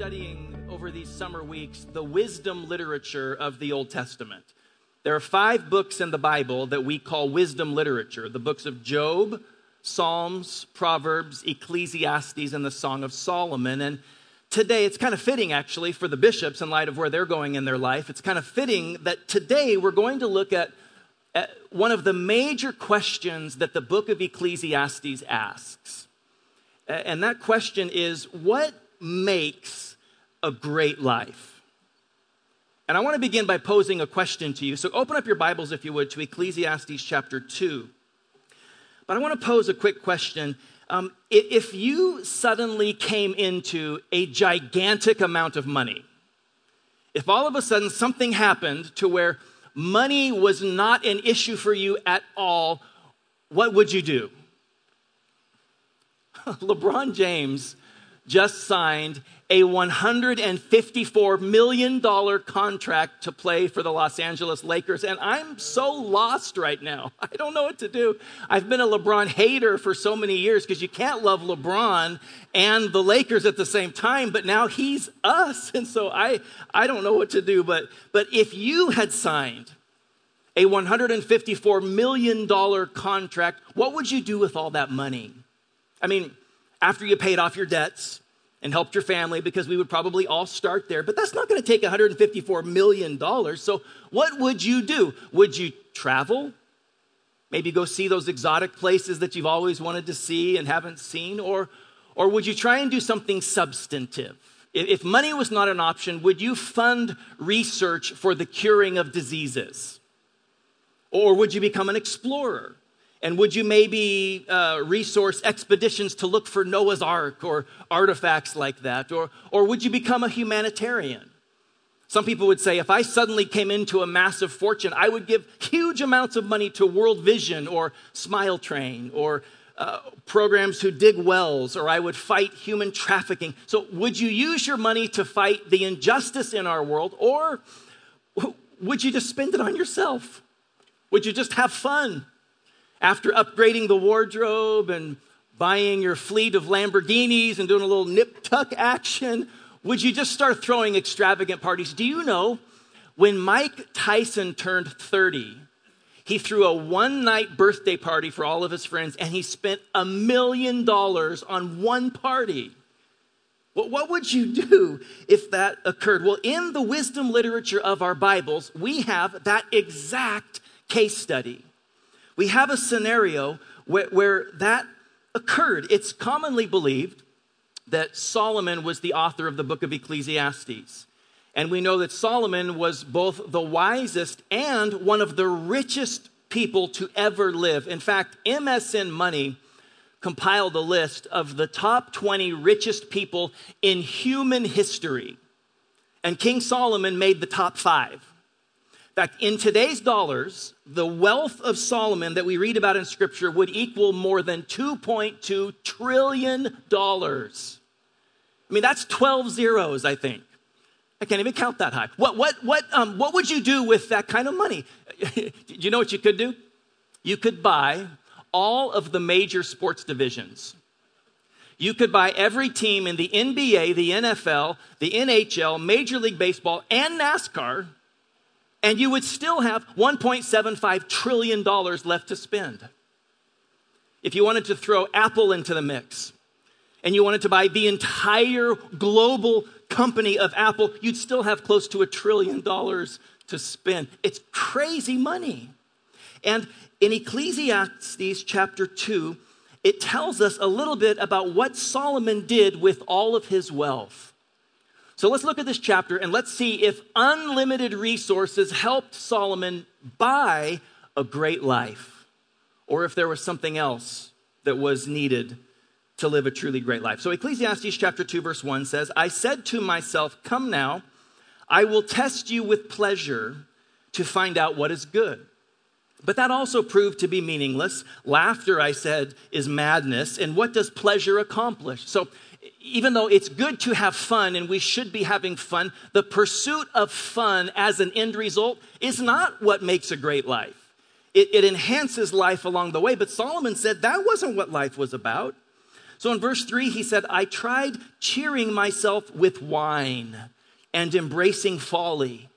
studying over these summer weeks the wisdom literature of the Old Testament. There are five books in the Bible that we call wisdom literature the books of Job, Psalms, Proverbs, Ecclesiastes, and the Song of Solomon. And today, it's kind of fitting actually for the bishops in light of where they're going in their life. It's kind of fitting that today we're going to look at, at one of the major questions that the book of Ecclesiastes asks. And that question is what makes a great life? And I want to begin by posing a question to you. So open up your Bibles, if you would, to Ecclesiastes chapter 2. But I want to pose a quick question. Um, if you suddenly came into a gigantic amount of money, if all of a sudden something happened to where money was not an issue for you at all, what would you do? LeBron James just signed a $154 million contract to play for the Los Angeles Lakers. And I'm so lost right now. I don't know what to do. I've been a LeBron hater for so many years because you can't love LeBron and the Lakers at the same time, but now he's us. And so I, I don't know what to do. But, but if you had signed a $154 million contract, what would you do with all that money? I mean, after you paid off your debts and helped your family, because we would probably all start there, but that's not going to take $154 million. So, what would you do? Would you travel? Maybe go see those exotic places that you've always wanted to see and haven't seen? Or, or would you try and do something substantive? If money was not an option, would you fund research for the curing of diseases? Or would you become an explorer? And would you maybe uh, resource expeditions to look for Noah's Ark or artifacts like that? Or, or would you become a humanitarian? Some people would say, if I suddenly came into a massive fortune, I would give huge amounts of money to World Vision or Smile Train or uh, programs who dig wells, or I would fight human trafficking. So, would you use your money to fight the injustice in our world, or would you just spend it on yourself? Would you just have fun? After upgrading the wardrobe and buying your fleet of Lamborghinis and doing a little nip tuck action, would you just start throwing extravagant parties? Do you know when Mike Tyson turned 30, he threw a one night birthday party for all of his friends and he spent a million dollars on one party? Well, what would you do if that occurred? Well, in the wisdom literature of our Bibles, we have that exact case study we have a scenario where, where that occurred. It's commonly believed that Solomon was the author of the book of Ecclesiastes. And we know that Solomon was both the wisest and one of the richest people to ever live. In fact, MSN Money compiled a list of the top 20 richest people in human history. And King Solomon made the top five In fact, in today's dollars, the wealth of Solomon that we read about in Scripture would equal more than $2.2 trillion. I mean, that's 12 zeros, I think. I can't even count that high. What, what, what, um, what would you do with that kind of money? do you know what you could do? You could buy all of the major sports divisions. You could buy every team in the NBA, the NFL, the NHL, Major League Baseball, and NASCAR and you would still have $1.75 trillion left to spend. If you wanted to throw Apple into the mix and you wanted to buy the entire global company of Apple, you'd still have close to a trillion dollars to spend. It's crazy money. And in Ecclesiastes chapter 2, it tells us a little bit about what Solomon did with all of his wealth. So let's look at this chapter and let's see if unlimited resources helped Solomon buy a great life or if there was something else that was needed to live a truly great life. So Ecclesiastes chapter 2 verse 1 says, "I said to myself, come now, I will test you with pleasure to find out what is good." But that also proved to be meaningless. Laughter, I said, is madness. And what does pleasure accomplish? So even though it's good to have fun and we should be having fun, the pursuit of fun as an end result is not what makes a great life. It, it, enhances life along the way. But Solomon said that wasn't what life was about. So in verse 3, he said, I tried cheering myself with wine and embracing folly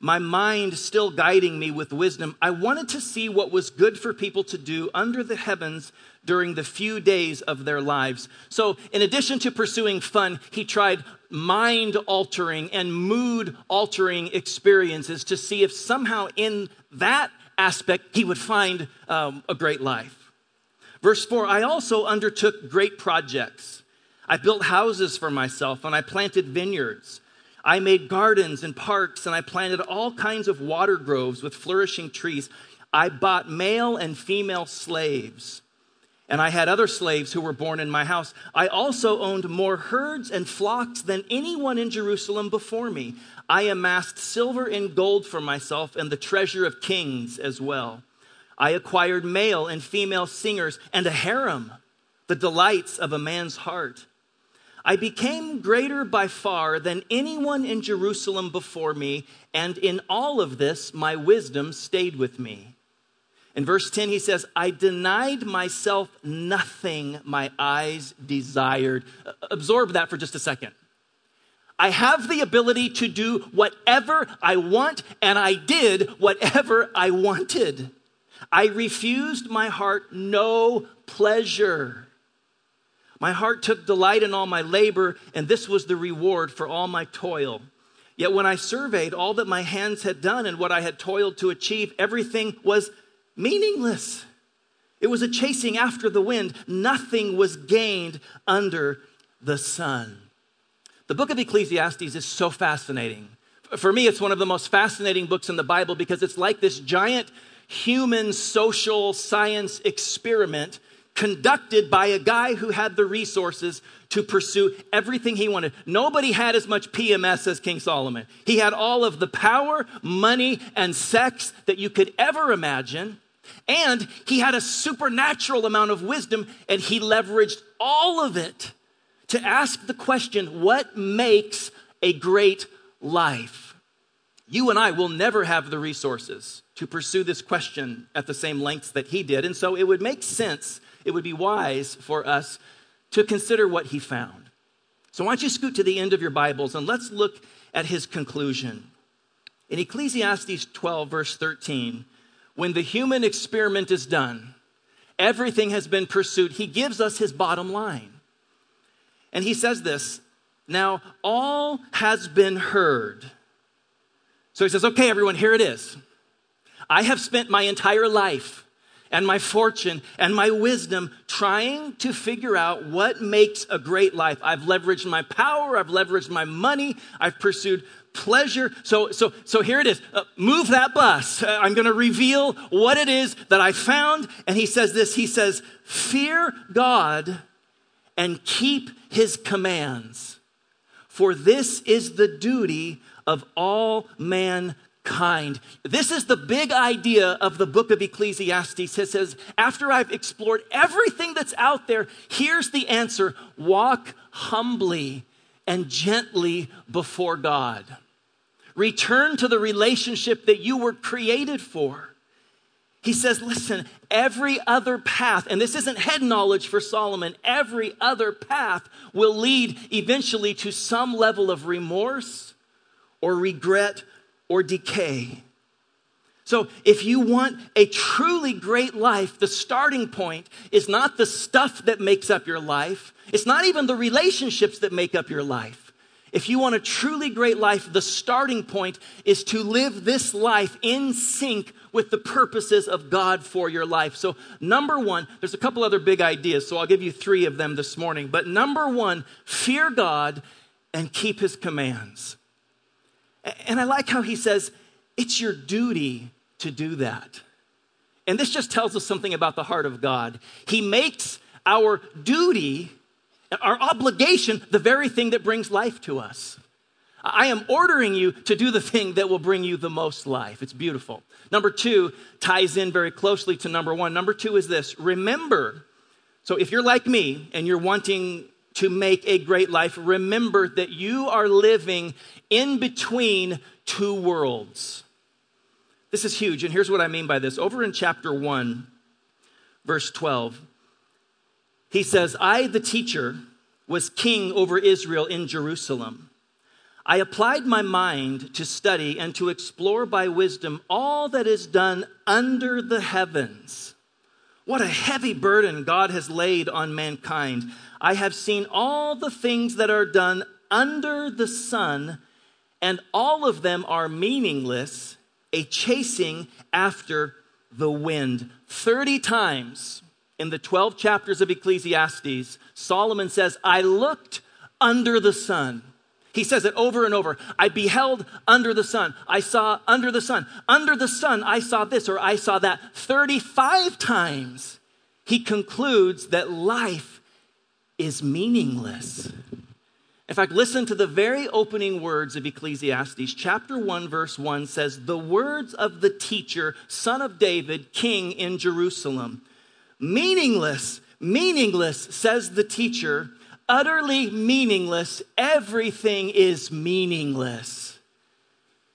my mind still guiding me with wisdom, I wanted to see what was good for people to do under the heavens during the few days of their lives. So, in addition to pursuing fun, he tried mind altering and mood altering experiences to see if somehow in that aspect he would find um, a great life. Verse 4 I also undertook great projects. I built houses for myself and I planted vineyards. I made gardens and parks, and I planted all kinds of water groves with flourishing trees. I bought male and female slaves, and I had other slaves who were born in my house. I also owned more herds and flocks than anyone in Jerusalem before me. I amassed silver and gold for myself and the treasure of kings as well. I acquired male and female singers and a harem, the delights of a man's heart. I became greater by far than anyone in Jerusalem before me, and in all of this, my wisdom stayed with me. In verse 10, he says, I denied myself nothing my eyes desired. Absorb that for just a second. I have the ability to do whatever I want, and I did whatever I wanted. I refused my heart no pleasure. My heart took delight in all my labor, and this was the reward for all my toil. Yet when I surveyed all that my hands had done and what I had toiled to achieve, everything was meaningless. It was a chasing after the wind. Nothing was gained under the sun. The book of Ecclesiastes is so fascinating. For me, it's one of the most fascinating books in the Bible because it's like this giant human social science experiment conducted by a guy who had the resources to pursue everything he wanted. Nobody had as much PMS as King Solomon. He had all of the power, money, and sex that you could ever imagine. And he had a supernatural amount of wisdom, and he leveraged all of it to ask the question what makes a great life? You and I will never have the resources to pursue this question at the same lengths that he did. And so it would make sense it would be wise for us to consider what he found. So, why don't you scoot to the end of your Bibles and let's look at his conclusion. In Ecclesiastes 12, verse 13, when the human experiment is done, everything has been pursued, he gives us his bottom line. And he says this Now, all has been heard. So he says, Okay, everyone, here it is. I have spent my entire life and my fortune and my wisdom trying to figure out what makes a great life. I've leveraged my power, I've leveraged my money, I've pursued pleasure. So, so, so here it is. Uh, move that bus. Uh, I'm going to reveal what it is that I found. And he says this He says, Fear God and keep his commands, for this is the duty of all mankind kind. This is the big idea of the book of Ecclesiastes. It says, after I've explored everything that's out there, here's the answer walk humbly and gently before God. Return to the relationship that you were created for. He says, listen, every other path, and this isn't head knowledge for Solomon, every other path will lead eventually to some level of remorse or regret or decay. So, if you want a truly great life, the starting point is not the stuff that makes up your life. It's not even the relationships that make up your life. If you want a truly great life, the starting point is to live this life in sync with the purposes of God for your life. So, number one, there's a couple other big ideas, so I'll give you three of them this morning. But number one, fear God and keep his commands. And I like how he says, it's your duty to do that. And this just tells us something about the heart of God. He makes our duty, our obligation, the very thing that brings life to us. I am ordering you to do the thing that will bring you the most life. It's beautiful. Number two ties in very closely to number one. Number two is this remember. So if you're like me and you're wanting to make a great life, remember that you are living in between two worlds. This is huge, and here's what I mean by this. Over in chapter 1, verse 12, He says, I, the teacher, was king over Israel in Jerusalem. I applied my mind to study and to explore by wisdom all that is done under the heavens. What a heavy burden God has laid on mankind. I have seen all the things that are done under the sun, and all of them are meaningless, a chasing after the wind. 30 times in the 12 chapters of Ecclesiastes, Solomon says, I looked under the sun. He says it over and over. I beheld under the sun. I saw under the sun. Under the sun, I saw this or I saw that. 35 times he concludes that life is meaningless. In fact, listen to the very opening words of Ecclesiastes. Chapter 1, verse 1 says, The words of the teacher, son of David, king in Jerusalem. Meaningless, meaningless, says the teacher, utterly meaningless. Everything is meaningless.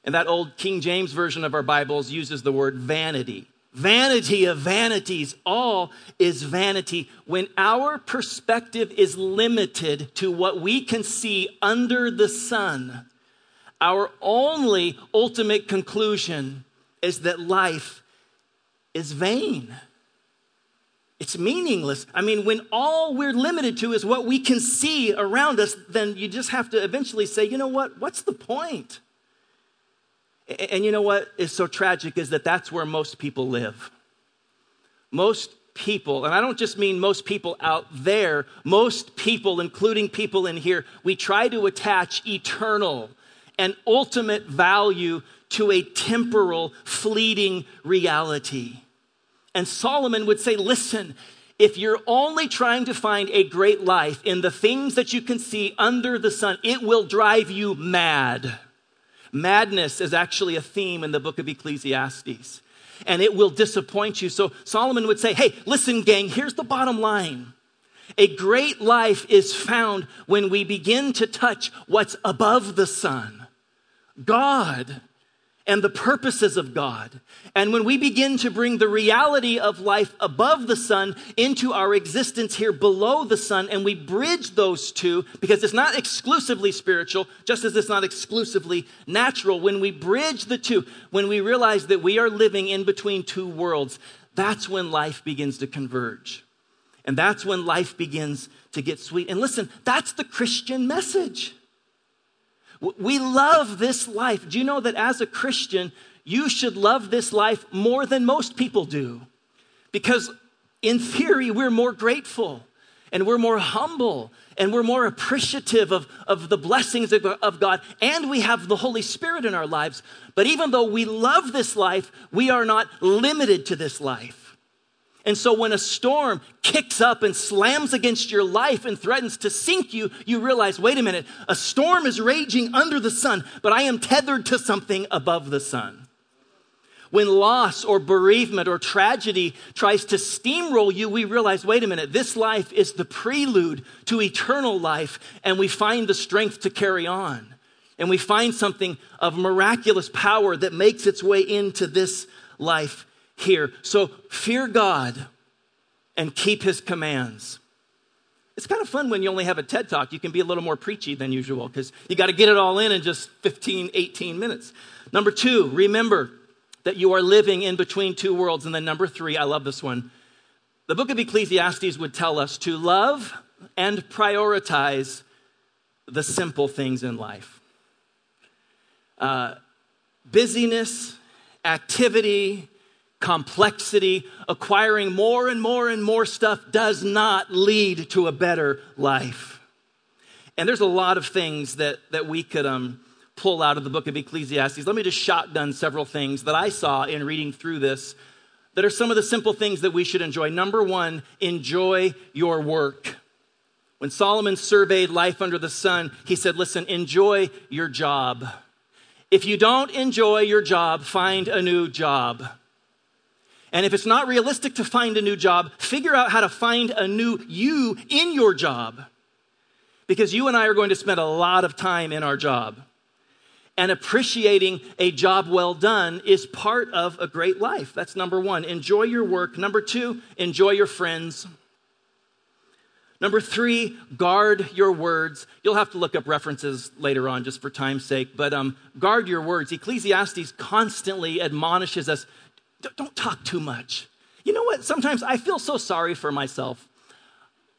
And that old King James version of our Bibles uses the word vanity. Vanity of vanities, all is vanity. When our perspective is limited to what we can see under the sun, our only ultimate conclusion is that life is vain. It's meaningless. I mean, when all we're limited to is what we can see around us, then you just have to eventually say, you know what? What's the point? And you know what is so tragic is that that's where most people live. Most people, and I don't just mean most people out there, most people, including people in here, we try to attach eternal and ultimate value to a temporal, fleeting reality. And Solomon would say, listen, if you're only trying to find a great life in the things that you can see under the sun, it will drive you mad. Madness is actually a theme in the book of Ecclesiastes, and it will disappoint you. So Solomon would say, hey, listen, gang, here's the bottom line. A great life is found when we begin to touch what's above the sun. God and the purposes of God. And when we begin to bring the reality of life above the sun into our existence here below the sun, and we bridge those two, because it's not exclusively spiritual, just as it's not exclusively natural, when we bridge the two, when we realize that we are living in between two worlds, that's when life begins to converge. And that's when life begins to get sweet. And listen, that's the Christian message. We love this life. Do you know that as a Christian, you should love this life more than most people do? Because in theory, we're more grateful and we're more humble and we're more appreciative of, of the blessings of, of God, and we have the Holy Spirit in our lives. But even though we love this life, we are not limited to this life. And so when a storm kicks up and slams against your life and threatens to sink you, you realize, wait a minute, a storm is raging under the sun, but I am tethered to something above the sun. When loss or bereavement or tragedy tries to steamroll you, we realize, wait a minute, this life is the prelude to eternal life, and we find the strength to carry on. And we find something of miraculous power that makes its way into this life here. So fear God and keep his commands. It's kind of fun when you only have a TED talk. You can be a little more preachy than usual because you got to get it all in in just 15, 18 minutes. Number two, remember that you are living in between two worlds. And then number three, I love this one. The book of Ecclesiastes would tell us to love and prioritize the simple things in life. Uh, busyness, activity, complexity, acquiring more and more and more stuff does not lead to a better life. And there's a lot of things that, that we could um, pull out of the book of Ecclesiastes. Let me just shotgun several things that I saw in reading through this that are some of the simple things that we should enjoy. Number one, enjoy your work. When Solomon surveyed life under the sun, he said, Listen, enjoy your job. If you don't enjoy your job, find a new job. And if it's not realistic to find a new job, figure out how to find a new you in your job. Because you and I are going to spend a lot of time in our job. And appreciating a job well done is part of a great life. That's number one. Enjoy your work. Number two, enjoy your friends. Number three, guard your words. You'll have to look up references later on just for time's sake, but um, guard your words. Ecclesiastes constantly admonishes us don't talk too much. You know what? Sometimes I feel so sorry for myself.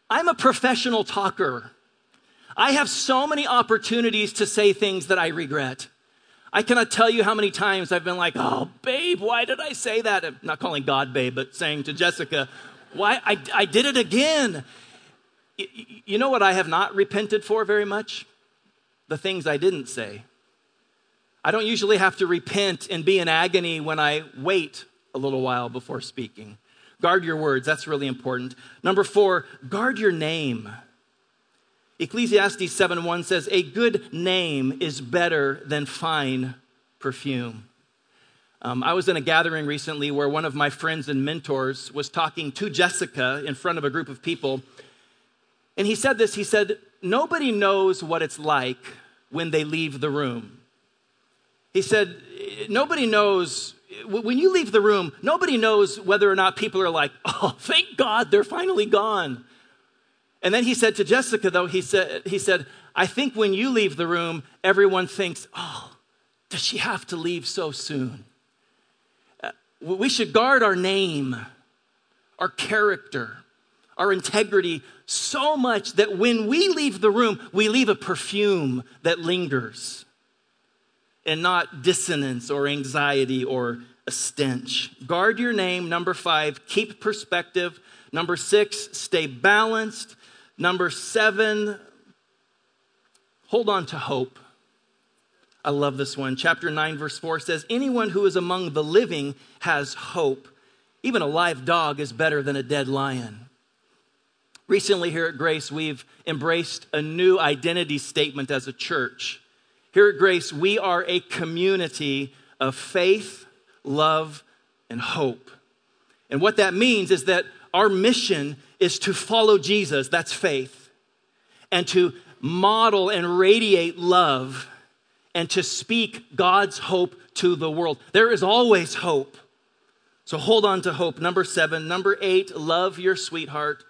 I'm a professional talker. I have so many opportunities to say things that I regret. I cannot tell you how many times I've been like, oh, babe, why did I say that? I'm not calling God babe, but saying to Jessica, why? I, I did it again. You know what I have not repented for very much? The things I didn't say. I don't usually have to repent and be in agony when I wait a little while before speaking. Guard your words, that's really important. Number four, guard your name. Ecclesiastes 7 1 says, A good name is better than fine perfume. Um, I was in a gathering recently where one of my friends and mentors was talking to Jessica in front of a group of people. And he said this he said, Nobody knows what it's like when they leave the room. He said, Nobody knows, when you leave the room, nobody knows whether or not people are like, Oh, thank God they're finally gone. And then he said to Jessica, though, he said, he said, I think when you leave the room, everyone thinks, Oh, does she have to leave so soon? Uh, we should guard our name, our character, our integrity so much that when we leave the room, we leave a perfume that lingers and not dissonance or anxiety or a stench. Guard your name. Number five, keep perspective. Number six, stay balanced. Number seven, hold on to hope. I love this one. Chapter 9, verse 4 says, Anyone who is among the living has hope. Even a live dog is better than a dead lion. Recently, here at Grace, we've embraced a new identity statement as a church. Here at Grace, we are a community of faith, love, and hope. And what that means is that our mission is to follow Jesus, that's faith, and to model and radiate love and to speak God's hope to the world. There is always hope. So hold on to hope. Number seven. Number eight, love your sweetheart.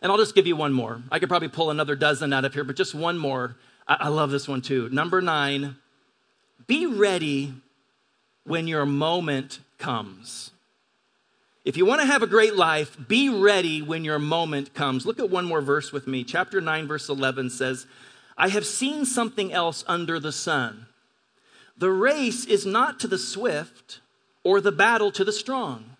And I'll just give you one more. I could probably pull another dozen out of here, but just one more. I, love this one too. Number nine, be ready when your moment comes. If you want to have a great life, be ready when your moment comes. Look at one more verse with me. Chapter 9, verse 11 says, I have seen something else under the sun. The race is not to the swift or the battle to the strong,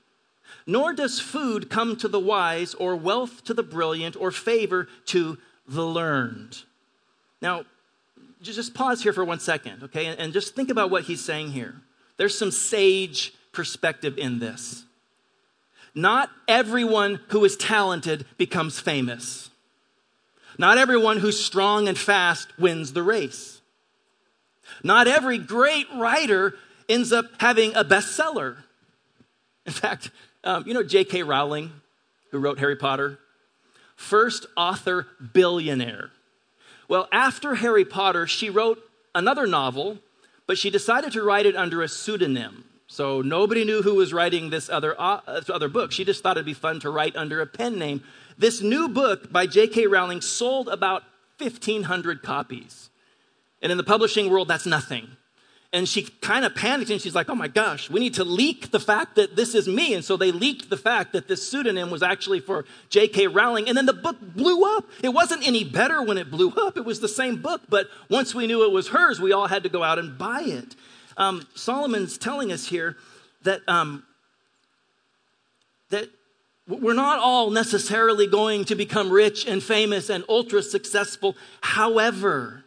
nor does food come to the wise or wealth to the brilliant or favor to the learned. Now, just pause here for one second, okay, and just think about what he's saying here. There's some sage perspective in this. Not everyone who is talented becomes famous. Not everyone who's strong and fast wins the race. Not every great writer ends up having a bestseller. In fact, um, you know J.K. Rowling, who wrote Harry Potter? First author billionaire. Well, after Harry Potter, she wrote another novel, but she decided to write it under a pseudonym. So nobody knew who was writing this other, uh, other book. She just thought it'd be fun to write under a pen name. This new book by J.K. Rowling sold about 1,500 copies. And in the publishing world, that's nothing. And she kind of panicked and she's like, oh my gosh, we need to leak the fact that this is me. And so they leaked the fact that this pseudonym was actually for J.K. Rowling. And then the book blew up. It wasn't any better when it blew up, it was the same book. But once we knew it was hers, we all had to go out and buy it. Um, Solomon's telling us here that, um, that we're not all necessarily going to become rich and famous and ultra successful. However,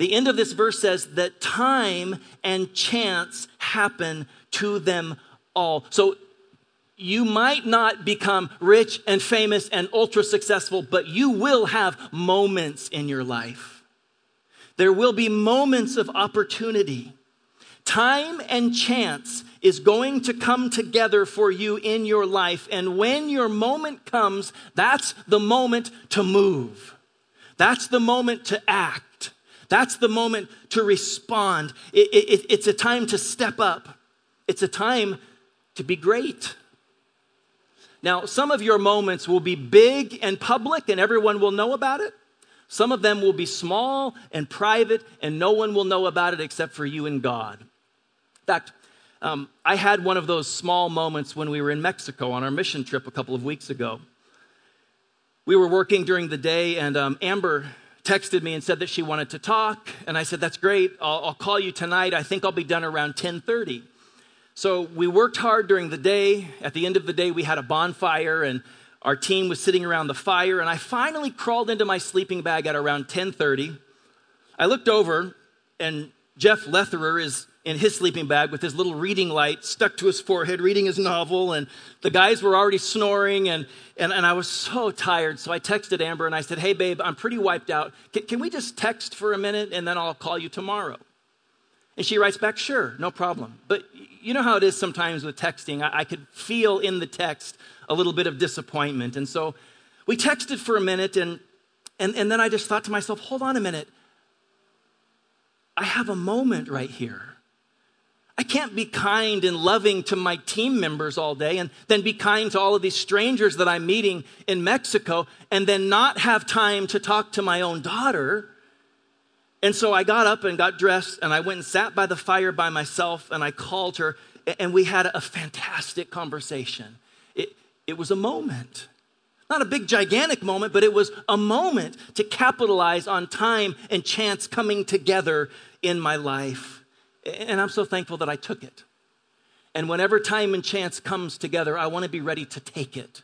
the end of this verse says that time and chance happen to them all. So you might not become rich and famous and ultra successful, but you will have moments in your life. There will be moments of opportunity. Time and chance is going to come together for you in your life. And when your moment comes, that's the moment to move. That's the moment to act. That's the moment to respond. It, it, it's a time to step up, it's a time to be great. Now, some of your moments will be big and public, and everyone will know about it. Some of them will be small and private, and no one will know about it except for you and God. In fact, um, I had one of those small moments when we were in Mexico on our mission trip a couple of weeks ago. We were working during the day, and um, Amber texted me and said that she wanted to talk, and I said, "That's great. I'll, I'll call you tonight. I think I'll be done around 10:30." So we worked hard during the day. At the end of the day, we had a bonfire, and our team was sitting around the fire. And I finally crawled into my sleeping bag at around 10:30. I looked over, and Jeff Letherer is in his sleeping bag with his little reading light stuck to his forehead, reading his novel. And the guys were already snoring, and, and, and I was so tired. So I texted Amber and I said, Hey, babe, I'm pretty wiped out. Can, can we just text for a minute and then I'll call you tomorrow? And she writes back, Sure, no problem. But you know how it is sometimes with texting. I, I could feel in the text a little bit of disappointment. And so we texted for a minute, and, and, and then I just thought to myself, Hold on a minute. I have a moment right here. I can't be kind and loving to my team members all day and then be kind to all of these strangers that I'm meeting in Mexico and then not have time to talk to my own daughter. And so I got up and got dressed and I went and sat by the fire by myself and I called her and we had a fantastic conversation. It, it was a moment. Not a big, gigantic moment, but it was a moment to capitalize on time and chance coming together in my life. And I'm so thankful that I took it. And whenever time and chance comes together, I want to be ready to take it.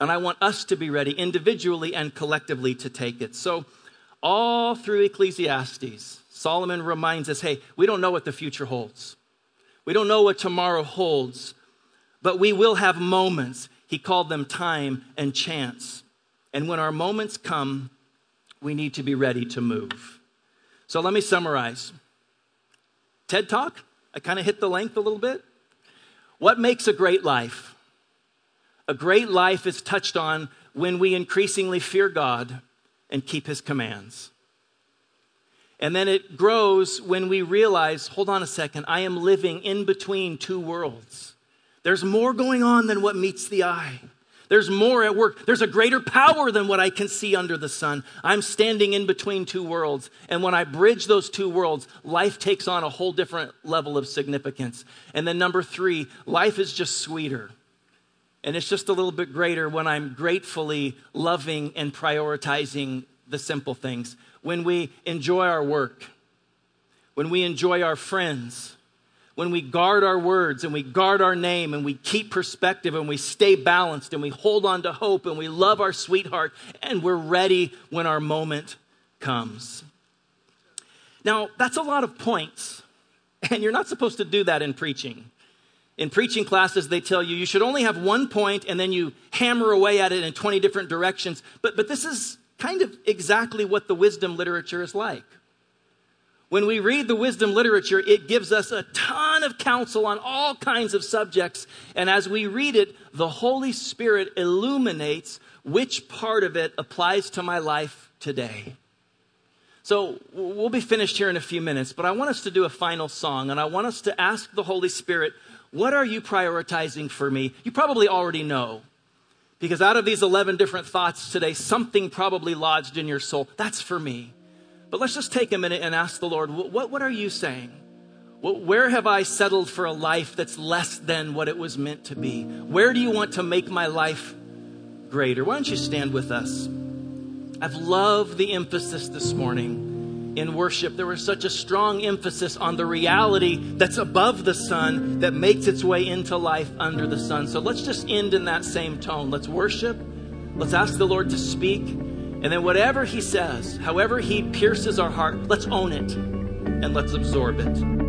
And I want us to be ready individually and collectively to take it. So, all through Ecclesiastes, Solomon reminds us hey, we don't know what the future holds. We don't know what tomorrow holds, but we will have moments. He called them time and chance. And when our moments come, we need to be ready to move. So let me summarize. TED Talk. I kind of hit the length a little bit. What makes a great life? A great life is touched on when we increasingly fear God and keep his commands. And then it grows when we realize hold on a second, I am living in between two worlds. There's more going on than what meets the eye. There's more at work. There's a greater power than what I can see under the sun. I'm standing in between two worlds. And when I bridge those two worlds, life takes on a whole different level of significance. And then, number three, life is just sweeter. And it's just a little bit greater when I'm gratefully loving and prioritizing the simple things. When we enjoy our work, when we enjoy our friends, when we guard our words and we guard our name and we keep perspective and we stay balanced and we hold on to hope and we love our sweetheart and we're ready when our moment comes. Now, that's a lot of points, and you're not supposed to do that in preaching. In preaching classes, they tell you you should only have one point and then you hammer away at it in 20 different directions. But, but this is kind of exactly what the wisdom literature is like. When we read the wisdom literature, it gives us a ton of counsel on all kinds of subjects. And as we read it, the Holy Spirit illuminates which part of it applies to my life today. So we'll be finished here in a few minutes, but I want us to do a final song and I want us to ask the Holy Spirit, what are you prioritizing for me? You probably already know. Because out of these 11 different thoughts today, something probably lodged in your soul. That's for me. But let's just take a minute and ask the Lord, what, what are you saying? Where have I settled for a life that's less than what it was meant to be? Where do you want to make my life greater? Why don't you stand with us? I've loved the emphasis this morning in worship. There was such a strong emphasis on the reality that's above the sun that makes its way into life under the sun. So let's just end in that same tone. Let's worship. Let's ask the Lord to speak. And then whatever he says, however he pierces our heart, let's own it and let's absorb it.